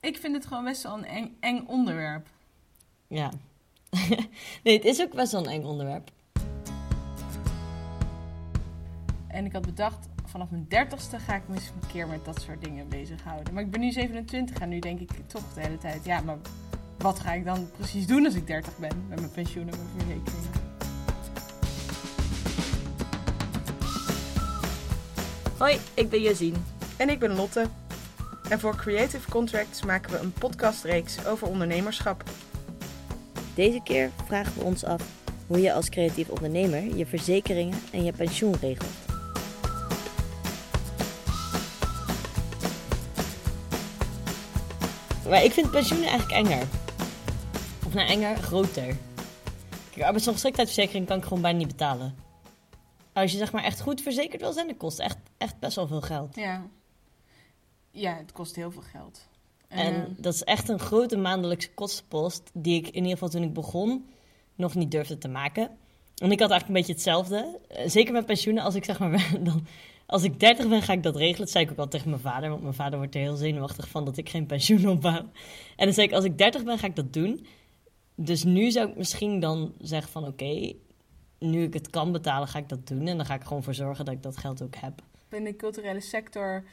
Ik vind het gewoon best wel een eng, eng onderwerp. Ja. nee, het is ook best wel een eng onderwerp. En ik had bedacht, vanaf mijn dertigste ga ik me eens een keer met dat soort dingen bezighouden. Maar ik ben nu 27 en nu denk ik toch de hele tijd, ja, maar wat ga ik dan precies doen als ik 30 ben met mijn pensioen en mijn verzekering? Hoi, ik ben Jazien. En ik ben Lotte. En voor Creative Contracts maken we een podcastreeks over ondernemerschap. Deze keer vragen we ons af hoe je als creatief ondernemer je verzekeringen en je pensioen regelt. Maar ik vind pensioenen eigenlijk enger. Of nou, enger, groter. Kijk, arbeidsongeschiktheidsverzekering kan ik gewoon bijna niet betalen. Als je zeg maar echt goed verzekerd wil zijn, dan kost echt, echt best wel veel geld. Ja. Ja, het kost heel veel geld. En eh, dat is echt een grote maandelijkse kostenpost die ik in ieder geval toen ik begon nog niet durfde te maken. En ik had eigenlijk een beetje hetzelfde. Eh, Zeker met pensioenen, als ik zeg maar dan, als ik 30 ben, ga ik dat regelen. Dat zei ik ook al tegen mijn vader, want mijn vader wordt er heel zenuwachtig van dat ik geen pensioen opbouw. En dan zei ik, als ik 30 ben, ga ik dat doen. Dus nu zou ik misschien dan zeggen van oké, nu ik het kan betalen, ga ik dat doen. En dan ga ik gewoon voor zorgen dat ik dat geld ook heb. in de culturele sector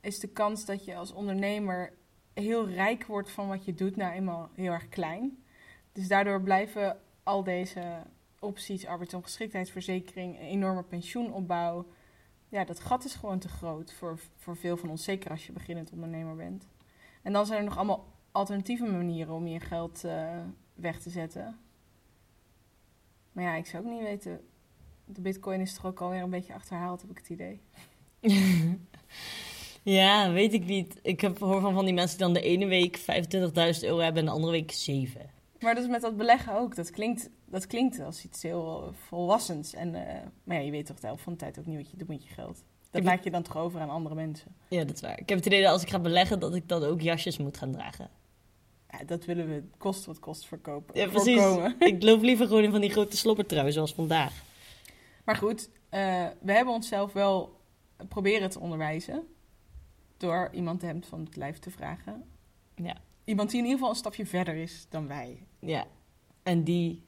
is de kans dat je als ondernemer heel rijk wordt van wat je doet, nou eenmaal heel erg klein. Dus daardoor blijven al deze opties, arbeidsongeschiktheidsverzekering, enorme pensioenopbouw. Ja, dat gat is gewoon te groot voor, voor veel van ons, zeker als je beginnend ondernemer bent. En dan zijn er nog allemaal alternatieve manieren om je geld eh, weg te zetten. Maar ja, ik zou ook niet weten. De bitcoin is toch ook alweer een beetje achterhaald, heb ik het idee. ja, weet ik niet. Ik heb hoor van van die mensen die dan de ene week 25.000 euro hebben en de andere week 7. Maar dat is met dat beleggen ook. Dat klinkt, dat klinkt als iets heel volwassens. En, eh, maar ja, je weet toch de helft van de tijd ook niet wat je doet met je geld. Dat laat je dan toch over aan andere mensen. Ja, dat is waar. Ik heb het idee dat als ik ga beleggen, dat ik dan ook jasjes moet gaan dragen. Ja, dat willen we kost wat kost verkopen. Ja, precies. voorkomen. Ik loop liever gewoon in van die grote slobbertrui zoals vandaag. Maar goed, eh, we hebben onszelf wel proberen te onderwijzen. Door iemand de hemd van het lijf te vragen. Ja. Iemand die in ieder geval een stapje verder is dan wij. Ja. En die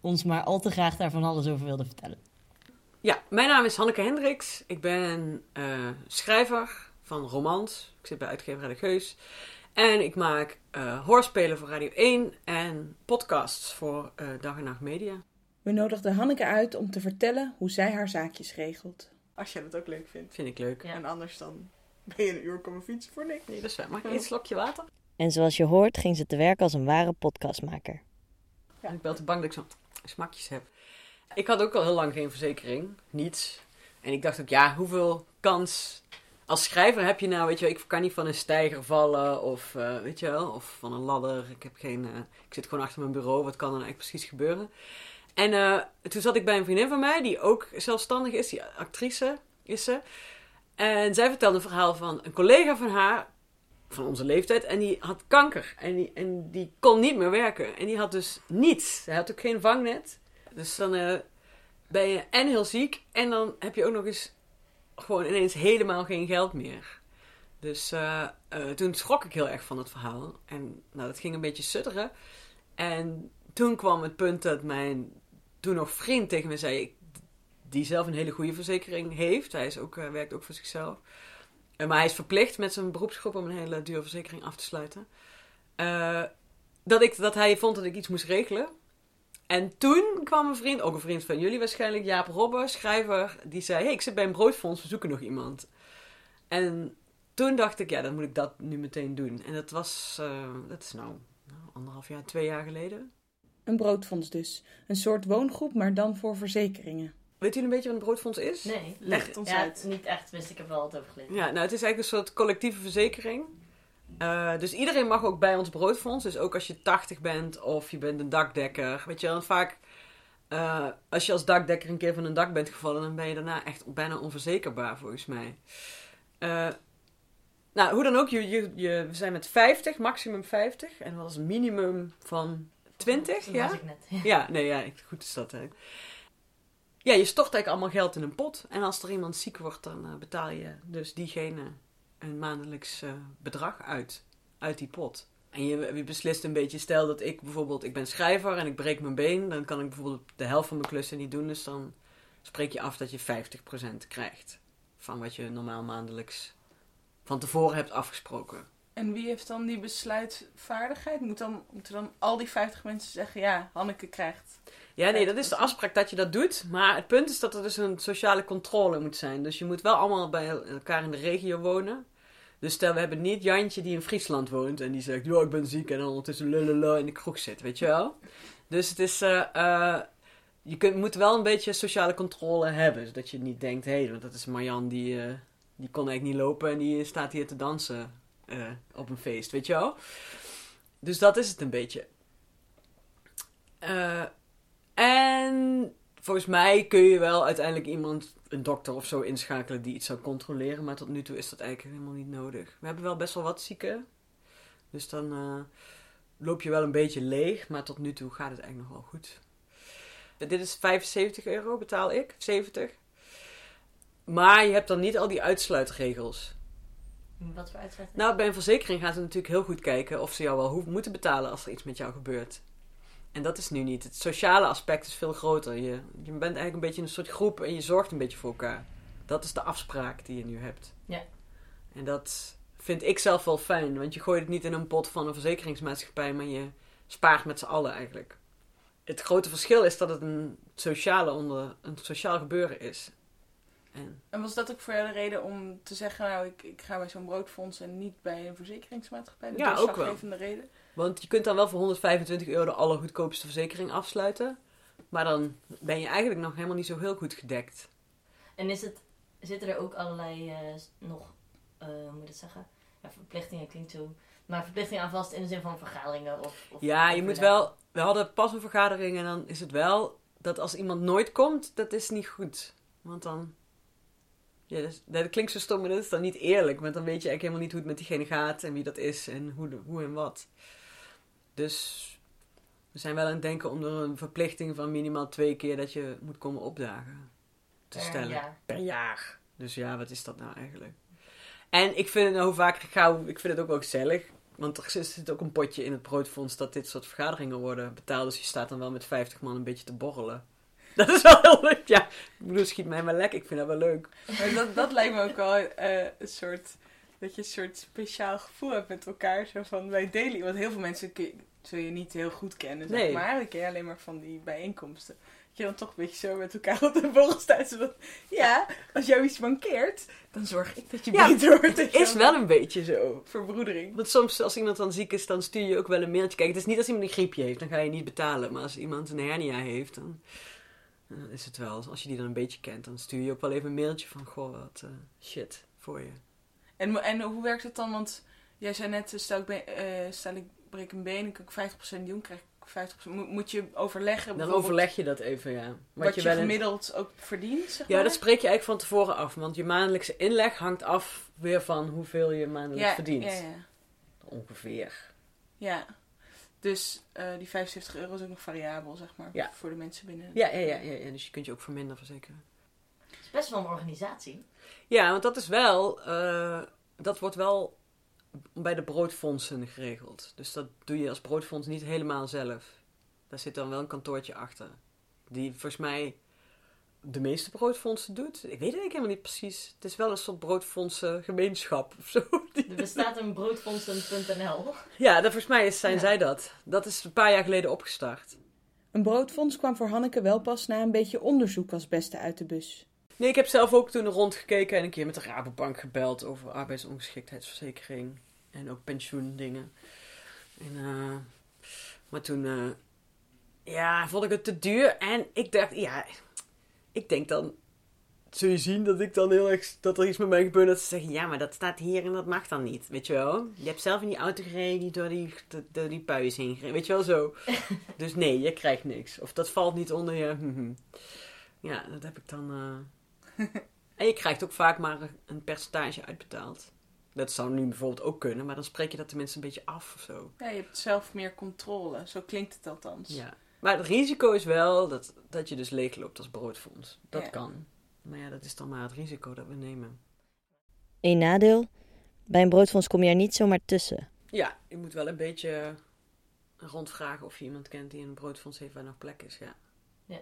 ons maar al te graag daar van alles over wilde vertellen. Ja, mijn naam is Hanneke Hendricks. Ik ben eh, schrijver van romans. Ik zit bij uitgeverij De Geus. En ik maak eh, hoorspelen voor Radio 1 en podcasts voor eh, Dag en Nacht Media. We nodigden Hanneke uit om te vertellen hoe zij haar zaakjes regelt. Als jij dat ook leuk vindt. Vind ik leuk. Ja. En anders dan ben je een uur komen fietsen voor niks. Nee, dat is waar. Mag ik één slokje water? En zoals je hoort, ging ze te werk als een ware podcastmaker. Ja. Ik ben wel te bang dat ik zo smakjes heb. Ik had ook al heel lang geen verzekering. Niets. En ik dacht ook, ja, hoeveel kans als schrijver heb je nou? Weet je wel, ik kan niet van een steiger vallen of, eh, weet je wel, of van een ladder. Ik heb geen, eh, ik zit gewoon achter mijn bureau. Wat kan er nou echt precies gebeuren? En eh, toen zat ik bij een vriendin van mij, die ook zelfstandig is, die actrice is ze. En zij vertelde een verhaal van een collega van haar, van onze leeftijd, en die had kanker. En die, en die kon niet meer werken. En die had dus niets. Hij had ook geen vangnet. Dus dan eh, ben je en heel ziek, en dan heb je ook nog eens gewoon ineens helemaal geen geld meer. Dus eh, eh, toen schrok ik heel erg van het verhaal. En nou, dat ging een beetje sudderen. En toen kwam het punt dat mijn toen nog vriend tegen me zei... die zelf een hele goede verzekering heeft. Hij is ook, eh, werkt ook voor zichzelf. Eh, maar hij is verplicht met zijn beroepsgroep om een hele dure verzekering af te sluiten. Eh, dat, ik, dat hij vond dat ik iets moest regelen. En toen kwam een vriend, ook een vriend van jullie waarschijnlijk, Jaap Robber, schrijver, die zei: hey, ik zit bij een broodfonds, we zoeken nog iemand. En toen dacht ik, ja, dan moet ik dat nu meteen doen. En dat was, dat is nou, nou anderhalf jaar, twee jaar geleden. Een broodfonds dus. Een soort woongroep, maar dan voor verzekeringen. Weet jullie een beetje wat een broodfonds is? Nee. Leg het ons ja, uit. Niet echt, wist ik heb wel wat over gelezen. Ja, nou, het is eigenlijk een soort collectieve verzekering. Eh, dus iedereen mag ook bij ons broodfonds. Dus ook als je 80 bent of je bent een dakdekker. Weet je wel, vaak eh, als je als dakdekker een keer van een dak bent gevallen, dan ben je daarna echt bijna onverzekerbaar volgens mij. Eh, nou, hoe dan ook, je, je, je, we zijn met 50, maximum 50. En dat was een minimum van 20, Dat ja? was ik net. Ja, nee, ja, goed is dat. Hè. Ja, je stort eigenlijk allemaal geld in een pot. En als er iemand ziek wordt, dan eh, betaal je dus diegene een maandelijks eh, bedrag uit uit die pot. En je, beslist een beetje, stel dat ik bijvoorbeeld, ik ben schrijver en ik breek mijn been, dan kan ik bijvoorbeeld de helft van mijn klussen niet doen, dus dan spreek je af dat je 50% krijgt van wat je normaal maandelijks van tevoren hebt afgesproken. En wie heeft dan die besluitvaardigheid? Moet dan, moeten dan al die 50 mensen zeggen, ja, Hanneke krijgt. Ja, nee, dat is de afspraak dat je dat doet. Maar het punt is dat er dus een sociale controle moet zijn. Dus je moet wel allemaal bij elkaar in de regio wonen. Dus stel, we hebben niet Jantje die in Friesland woont en die zegt, ja, ik ben ziek en dan ondertussen lulala in de kroeg zit, weet je wel? Dus het is, eh, eh, je kunt, moet wel een beetje sociale controle hebben. Zodat je niet denkt, hé, hey, dat is Marjan die, eh, die kon eigenlijk niet lopen en die staat hier te dansen op een feest, weet je wel? Dus dat is het een beetje. En volgens mij kun je wel uiteindelijk iemand, een dokter of zo, inschakelen die iets zou controleren. Maar tot nu toe is dat eigenlijk helemaal niet nodig. We hebben wel best wel wat zieken. Dus dan uh, loop je wel een beetje leeg. Maar tot nu toe gaat het eigenlijk nog wel goed. Dit is 75 euro, betaal ik. 70. Maar je hebt dan niet al die uitsluitregels. Wat voor uitsluitregels? Nou, bij een verzekering gaat het natuurlijk heel goed kijken of ze jou wel hoeven moeten betalen als er iets met jou gebeurt. En dat is nu niet. Het sociale aspect is veel groter. Je, je bent eigenlijk een beetje een soort groep en je zorgt een beetje voor elkaar. Dat is de afspraak die je nu hebt. Ja. En dat vind ik zelf wel fijn, want je gooit het niet in een pot van een verzekeringsmaatschappij, maar je spaart met z'n allen eigenlijk. Het grote verschil is dat het een, sociale onder, een sociaal gebeuren is. En, en was dat ook voor jou de reden om te zeggen, nou, ik, ik ga bij zo'n broodfonds en niet bij een verzekeringsmaatschappij? De ja, ook wel. reden? Want je kunt dan wel voor 125 euro de allergoedkoopste verzekering afsluiten. Maar dan ben je eigenlijk nog helemaal niet zo heel goed gedekt. En is het, zitten er ook allerlei uh, nog, uh, hoe moet ik het zeggen? Ja, verplichtingen klinkt zo. Maar verplichtingen aan vast in de zin van vergaderingen of... of ja, je moet wel... We hadden pas een vergadering en dan is het wel dat als iemand nooit komt, dat is niet goed. Want dan... Ja, dat, dat klinkt zo stom, maar dat is dan niet eerlijk. Want dan weet je eigenlijk helemaal niet hoe het met diegene gaat en wie dat is en hoe, de, hoe en wat. Dus we zijn wel aan het denken om er een verplichting van minimaal twee keer dat je moet komen opdagen te per stellen. Jaar. Per jaar. Dus ja, wat is dat nou eigenlijk? En ik vind het nou, hoe vaker ik ga, ik vind het ook wel gezellig. Want er zit ook een potje in het broodfonds dat dit soort vergaderingen worden betaald. Dus je staat dan wel met 50 man een beetje te borrelen. Dat is wel heel leuk. Ja, ik bedoel, schiet mij maar lekker. Ik vind dat wel leuk. Maar dat, dat lijkt me ook wel uh, een soort dat je een soort speciaal gevoel hebt met elkaar. Zo van wij delen. Want heel veel mensen zul je niet heel goed kennen. Zeg Maar eigenlijk ken je alleen maar van die bijeenkomsten. Dat je dan toch een beetje zo met elkaar op de borrel staat. Zo ja, als jou iets mankeert, dan zorg ik dat je ja, beter wordt. Het is wel een beetje zo. Verbroedering. Want soms als iemand dan ziek is, dan stuur je ook wel een mailtje. Kijk, het is niet als iemand een griepje heeft, dan ga je niet betalen. Maar als iemand een hernia heeft, dan, dan is het wel. Als je die dan een beetje kent, dan stuur je ook wel even een mailtje van... Goh, wat uh, shit voor je. En, en hoe werkt het dan? Want jij zei net, stel ik, ben, uh, stel ik breek een been, en kan ik 50% doen, krijg ik 50%. moet je overleggen? Dan overleg je dat even, ja. Wat, wat je, je gemiddeld ook verdient, zeg Ja, dat spreek je eigenlijk van tevoren af. Want je maandelijkse inleg hangt af weer van hoeveel je maandelijks ja, verdient. Ja, ja. Ongeveer. Ja. Dus uh, die 75 euro is ook nog variabel, zeg maar, ja. voor de mensen binnen. Ja, ja, ja, ja, ja, dus je kunt je ook voor minder verzekeren. Best wel een organisatie. Ja, want dat is wel, uh, dat wordt wel bij de broodfondsen geregeld. Dus dat doe je als broodfonds niet helemaal zelf. Daar zit dan wel een kantoortje achter. Die volgens mij de meeste broodfondsen doet. Ik weet het eigenlijk helemaal niet precies. Het is wel een soort broodfondsengemeenschap of zo. Er bestaat een broodfondsen.nl. Ja, dat, volgens mij zijn zij dat. Dat is een paar jaar geleden opgestart. Een broodfonds kwam voor Hanneke wel pas na een beetje onderzoek als beste uit de bus. Nee, ik heb zelf ook toen rondgekeken en een keer met de Rabobank gebeld over arbeidsongeschiktheidsverzekering en ook pensioendingen. En, uh, maar toen uh, ja, vond ik het te duur en ik dacht, ja, ik denk dan, zul je zien dat ik dan heel erg, dat er iets met mij gebeurt dat ze zeggen, ja, maar dat staat hier en dat mag dan niet, weet je wel. Je hebt zelf in die auto gereden die door die, door die puis heen gereden, weet je wel zo. dus nee, je krijgt niks. Of dat valt niet onder je, hm, hm. ja, dat heb ik dan... Uh, en je krijgt ook vaak maar een percentage uitbetaald. Dat zou nu bijvoorbeeld ook kunnen, maar dan spreek je dat tenminste een beetje af of zo. Ja, je hebt zelf meer controle. Zo klinkt het althans. Ja. Maar het risico is wel dat, dat je dus leegloopt als broodfonds. Dat kan. Maar ja, dat is dan maar het risico dat we nemen. Eén nadeel. Bij een broodfonds kom je er niet zomaar tussen. Ja, je moet wel een beetje rondvragen of je iemand kent die een broodfonds heeft waar nog plek is, ja. Ja,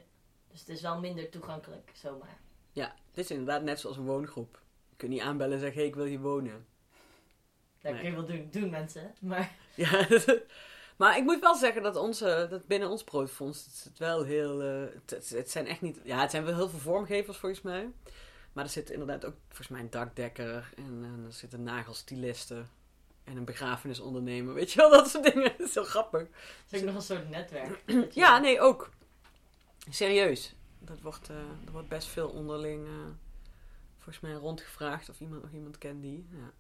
dus het is wel minder toegankelijk, zomaar. Ja, dit is inderdaad net zoals een woongroep. Je kunt niet aanbellen en zeggen, hey, ik wil hier wonen. Dat kun je wel doen, doen mensen, maar... Ja, maar ik moet wel zeggen dat, onze, dat binnen ons broodfonds, het, het wel heel... Uh, het, het, zijn echt niet... Ja, het zijn wel heel veel vormgevers volgens mij. Maar er zit inderdaad ook volgens mij een dakdekker en, en er zitten nagelstilisten en een begrafenisondernemer. Weet je wel, dat soort dingen. Dat is heel grappig. Het is ook nog een soort netwerk. ja, nee, ook. Serieus. Dat wordt, uh, er wordt best veel onderling uh, volgens mij rondgevraagd of iemand nog iemand kent die. Ja.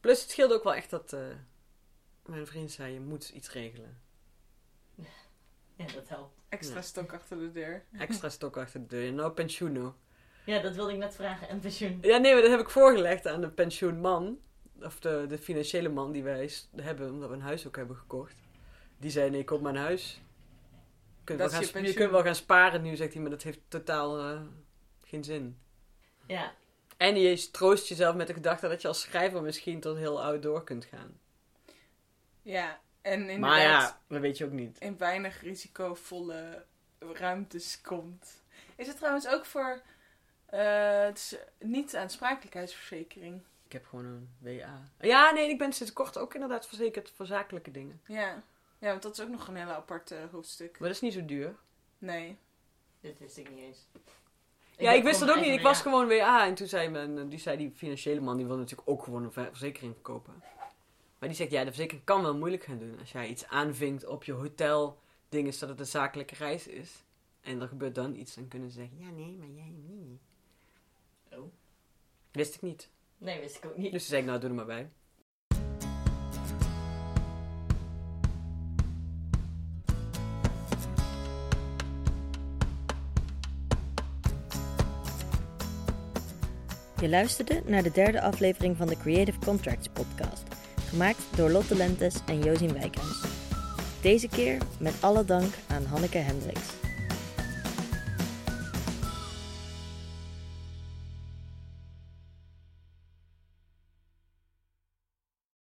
Plus het scheelde ook wel echt dat uh, mijn vriend zei, je moet iets regelen. Ja, dat helpt. Extra stok achter de deur. Extra stok achter de deur. Nou, pensioeno. Ja, dat wilde ik net vragen. En pensioen. Ja, nee, maar dat heb ik voorgelegd aan de pensioenman. Of de, de financiële man die wij hebben, omdat we een huis ook hebben gekocht. Die zei, nee, koop maar een huis. Je kunt, wel gaan, je kunt wel gaan sparen nu, zegt hij, maar dat heeft totaal uh, geen zin. Ja. En je troost jezelf met de gedachte dat je als schrijver misschien tot heel oud door kunt gaan. Ja, en inderdaad... Maar ja, dat weet je ook niet. In weinig risicovolle ruimtes komt. Is het trouwens ook voor uh, het is niet aansprakelijkheidsverzekering. Ik heb gewoon een WA. Ja, nee, ik ben sinds kort ook inderdaad verzekerd voor zakelijke dingen. Ja. Ja, want dat is ook nog een hele apart hoofdstuk. Maar dat is niet zo duur. Nee. Dit wist ik niet eens. ja, ik wist dat ook niet. Ik was gewoon WA. En toen zei, men, die, zei die financiële man, die wil natuurlijk ook gewoon een verzekering verkopen. Maar die zegt, ja, de verzekering kan wel moeilijk gaan doen. Als jij iets aanvinkt op je hotel, dingen, dat het een zakelijke reis is. En er gebeurt dan iets, dan kunnen ze zeggen, ja, nee, maar jij niet. Oh. Wist ik niet. Nee, wist ik ook niet. Dus toen zei ik, nou, doe er maar bij. Je luisterde naar de derde aflevering van de Creative Contracts podcast, gemaakt door Lotte Lentes en Josien Wijkhuis. Deze keer met alle dank aan Hanneke Hendricks.